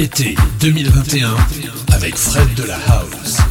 Été 2021 avec Fred de la House.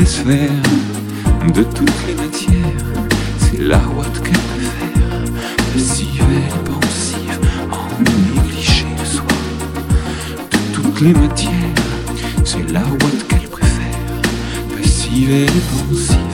De toutes les matières. C'est la ouate qu'elle préfère, passive et pensive, en négligé de soi. De toutes les matières, c'est la ouate qu'elle préfère, passive et pensive.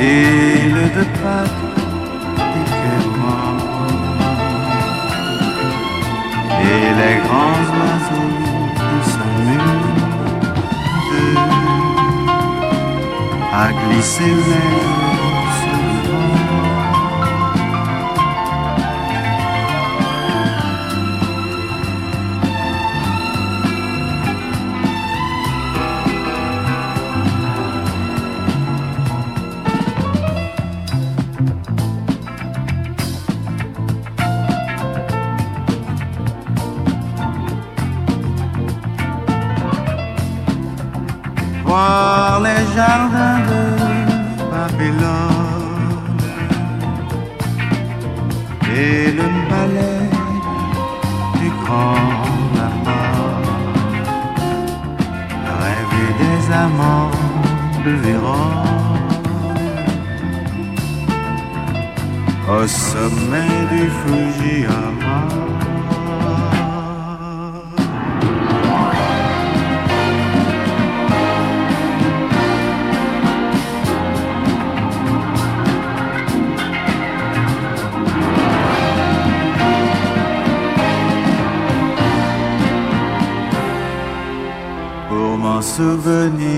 zèle de Pâques des cœurs Et les grands oiseaux s'amusent à glisser jardin de Babylone et le palais du grand lapin. Rêver des amants de Vérone au sommet du Fujiyama. Souvenir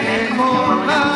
recordar.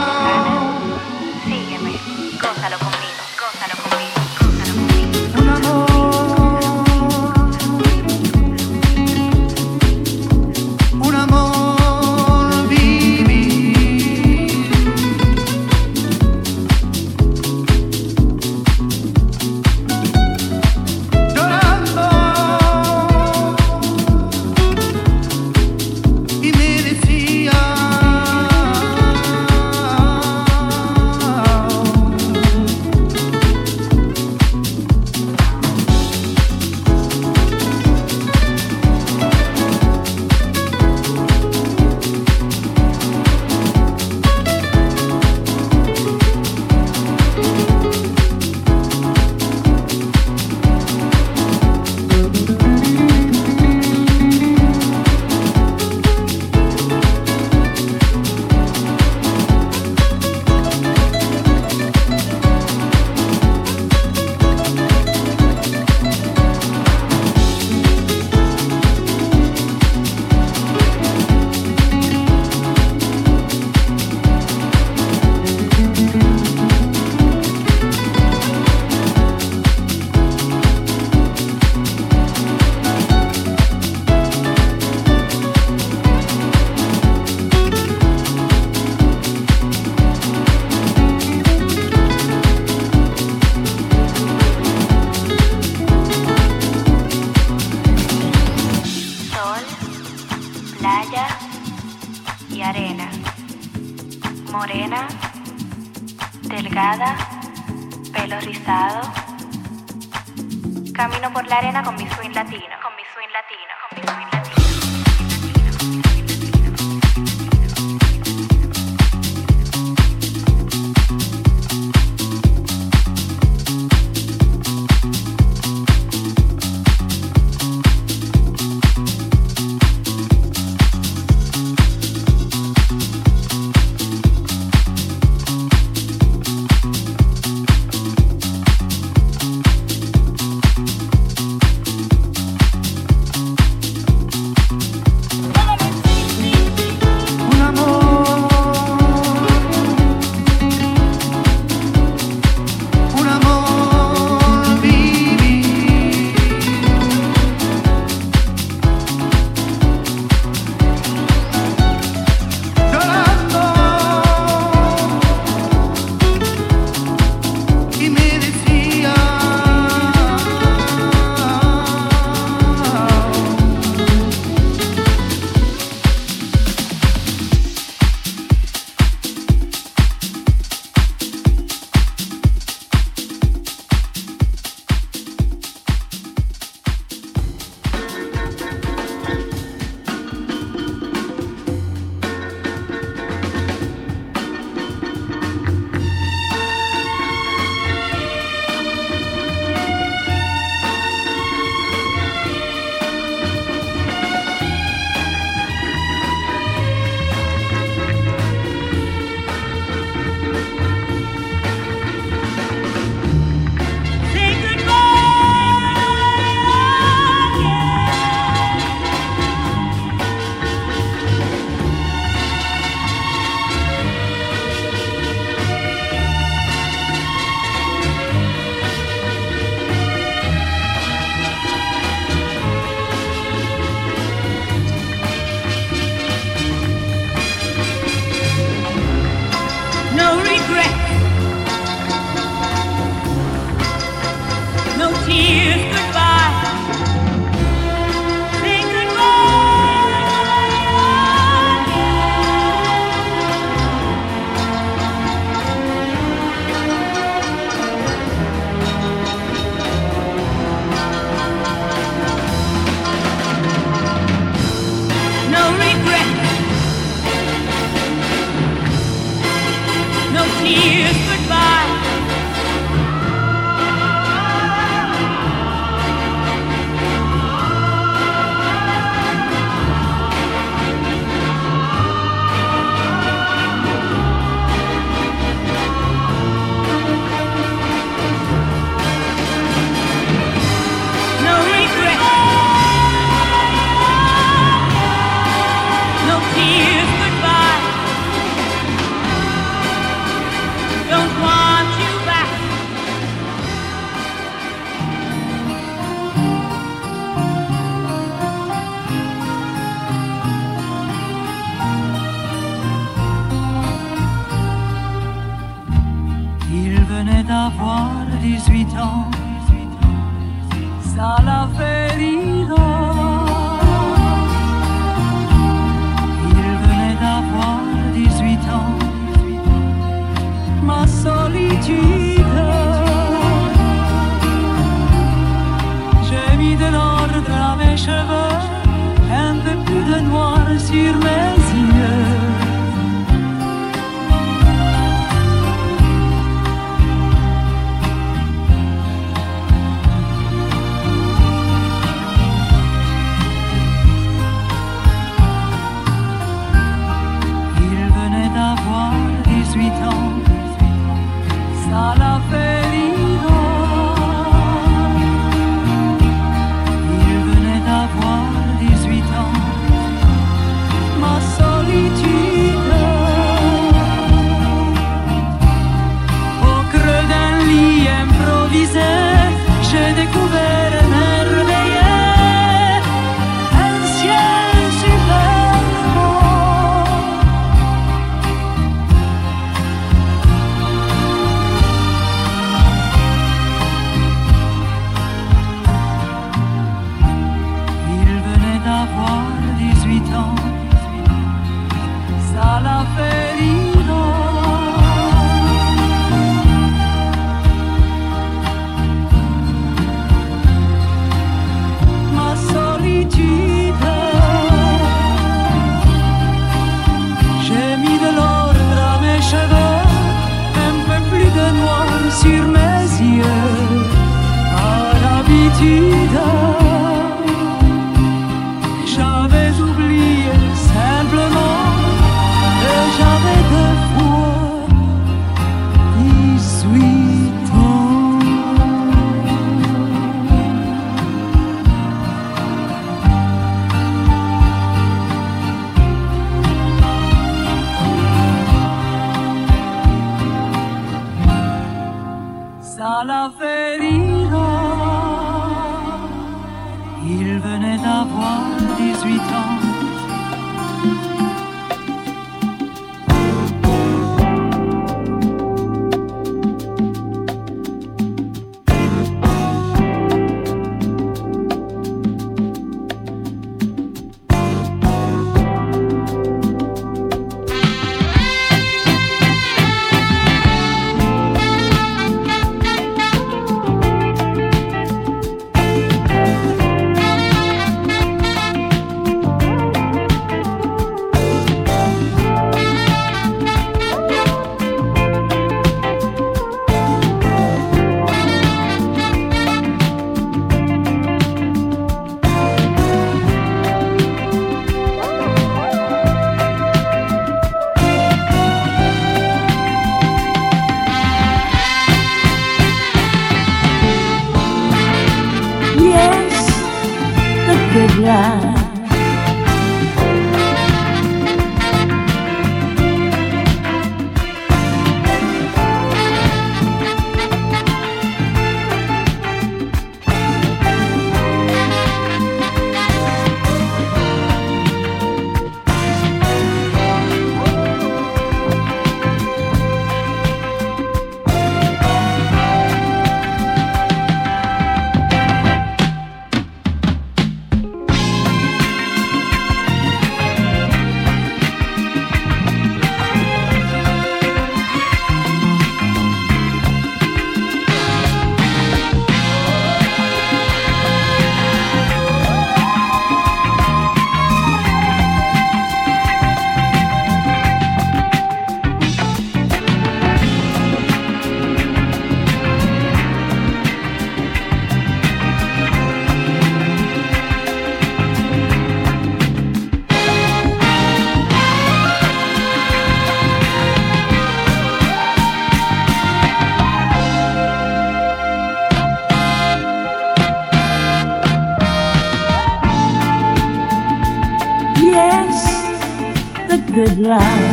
ground.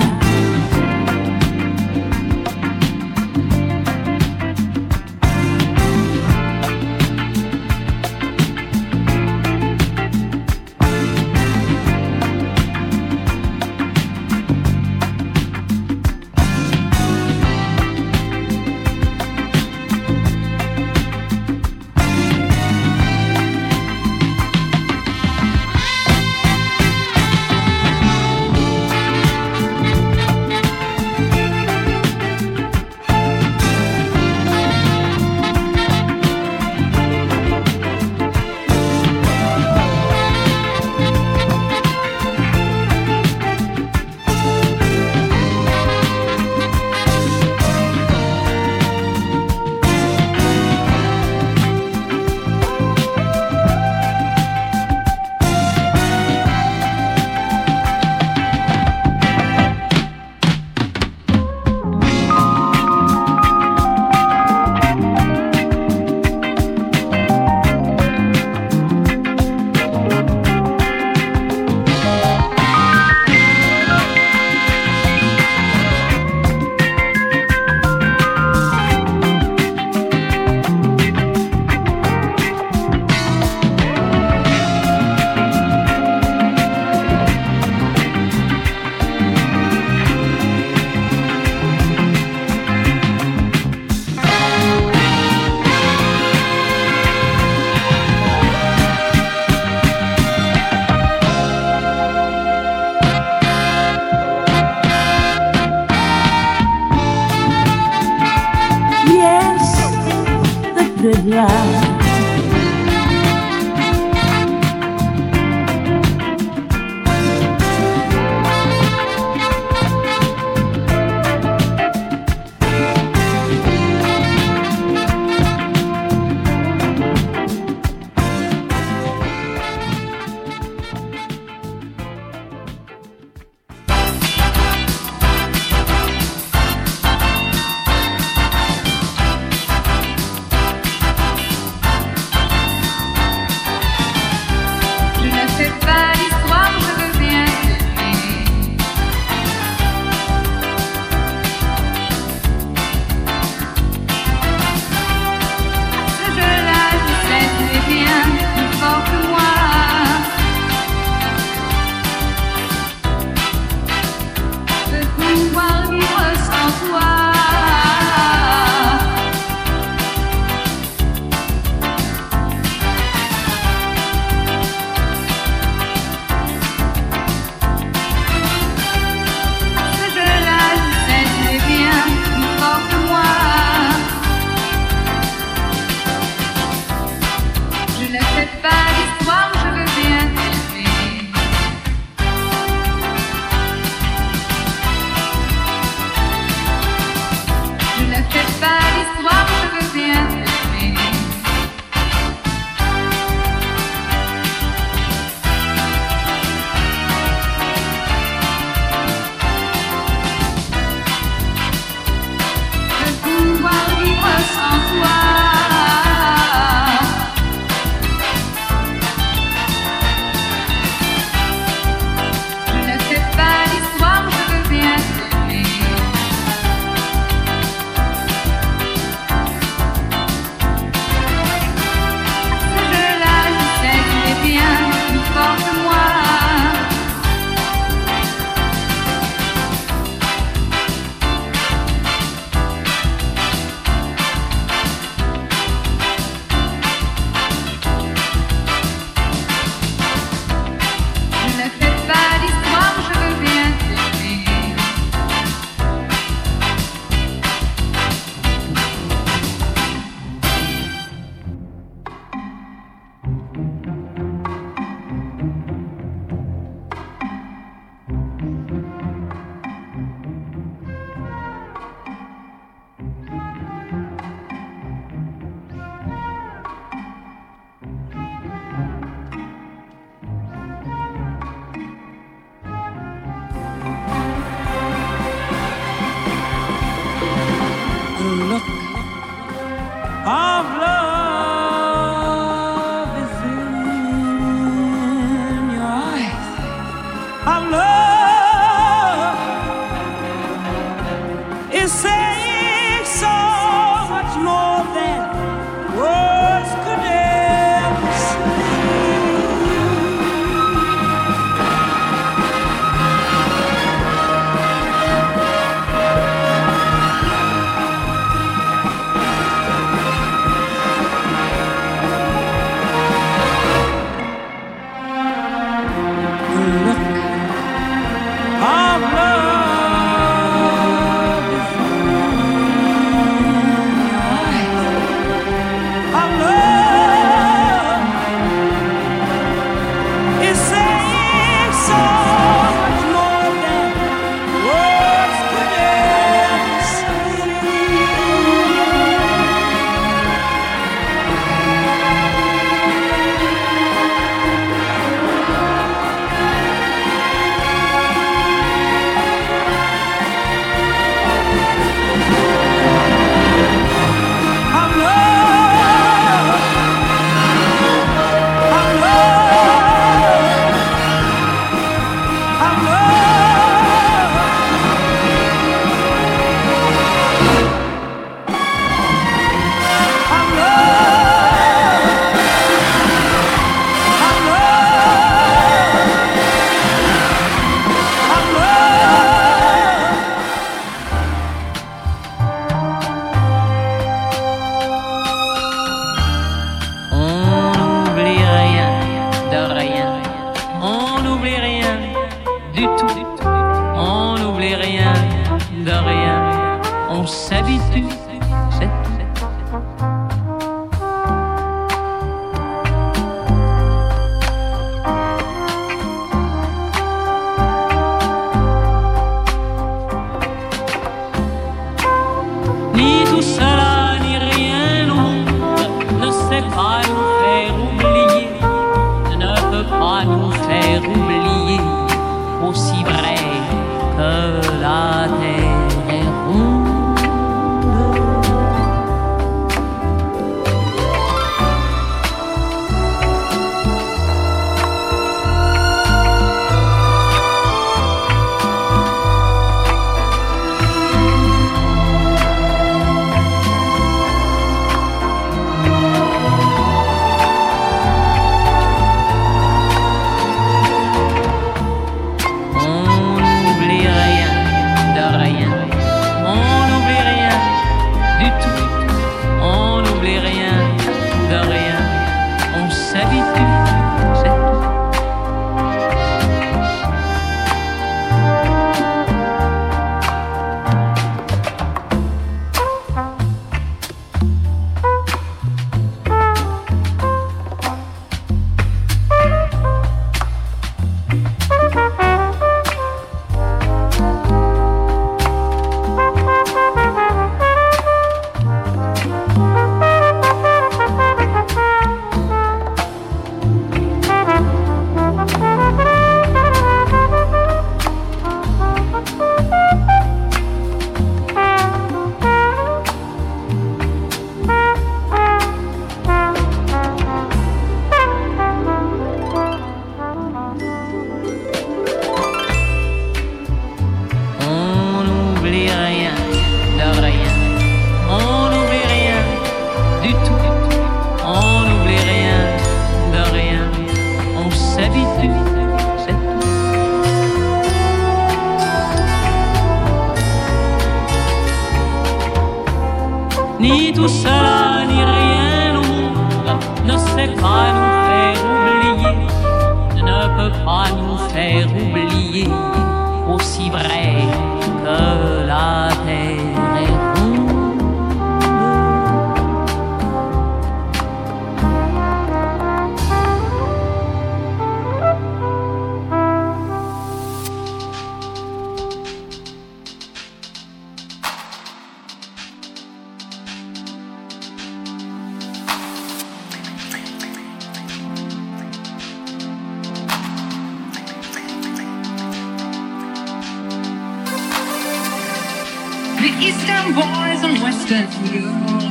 Eastern boys and Western girls.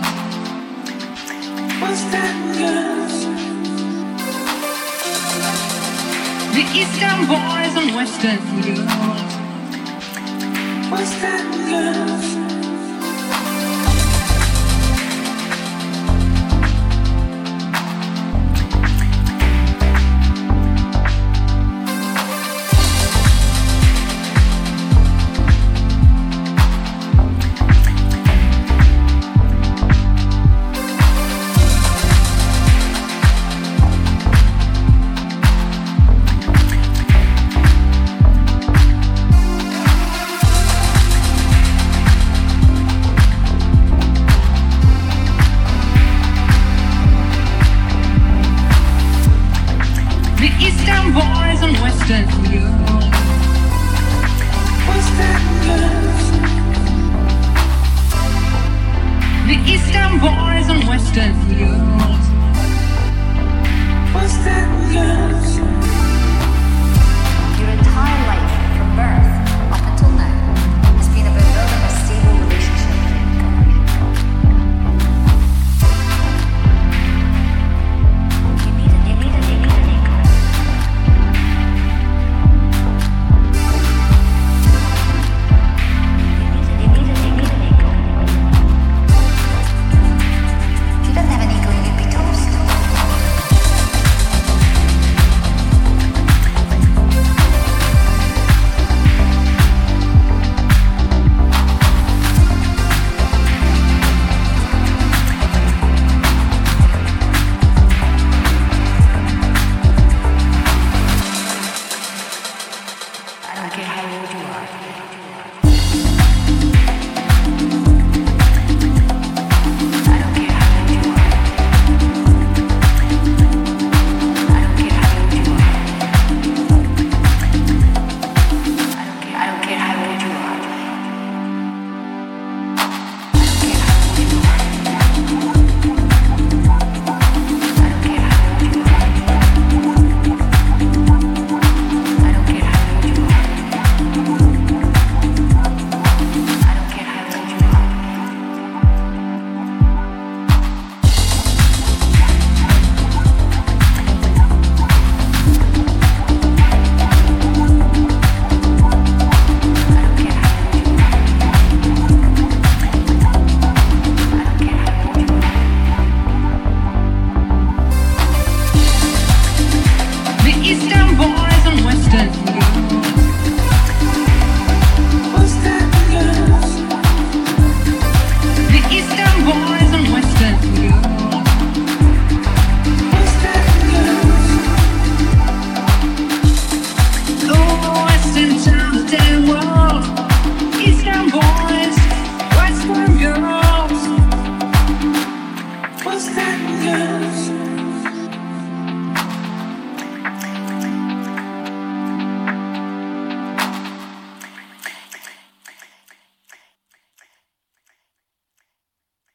Western girls. The Eastern boys and Western girls. Western girls.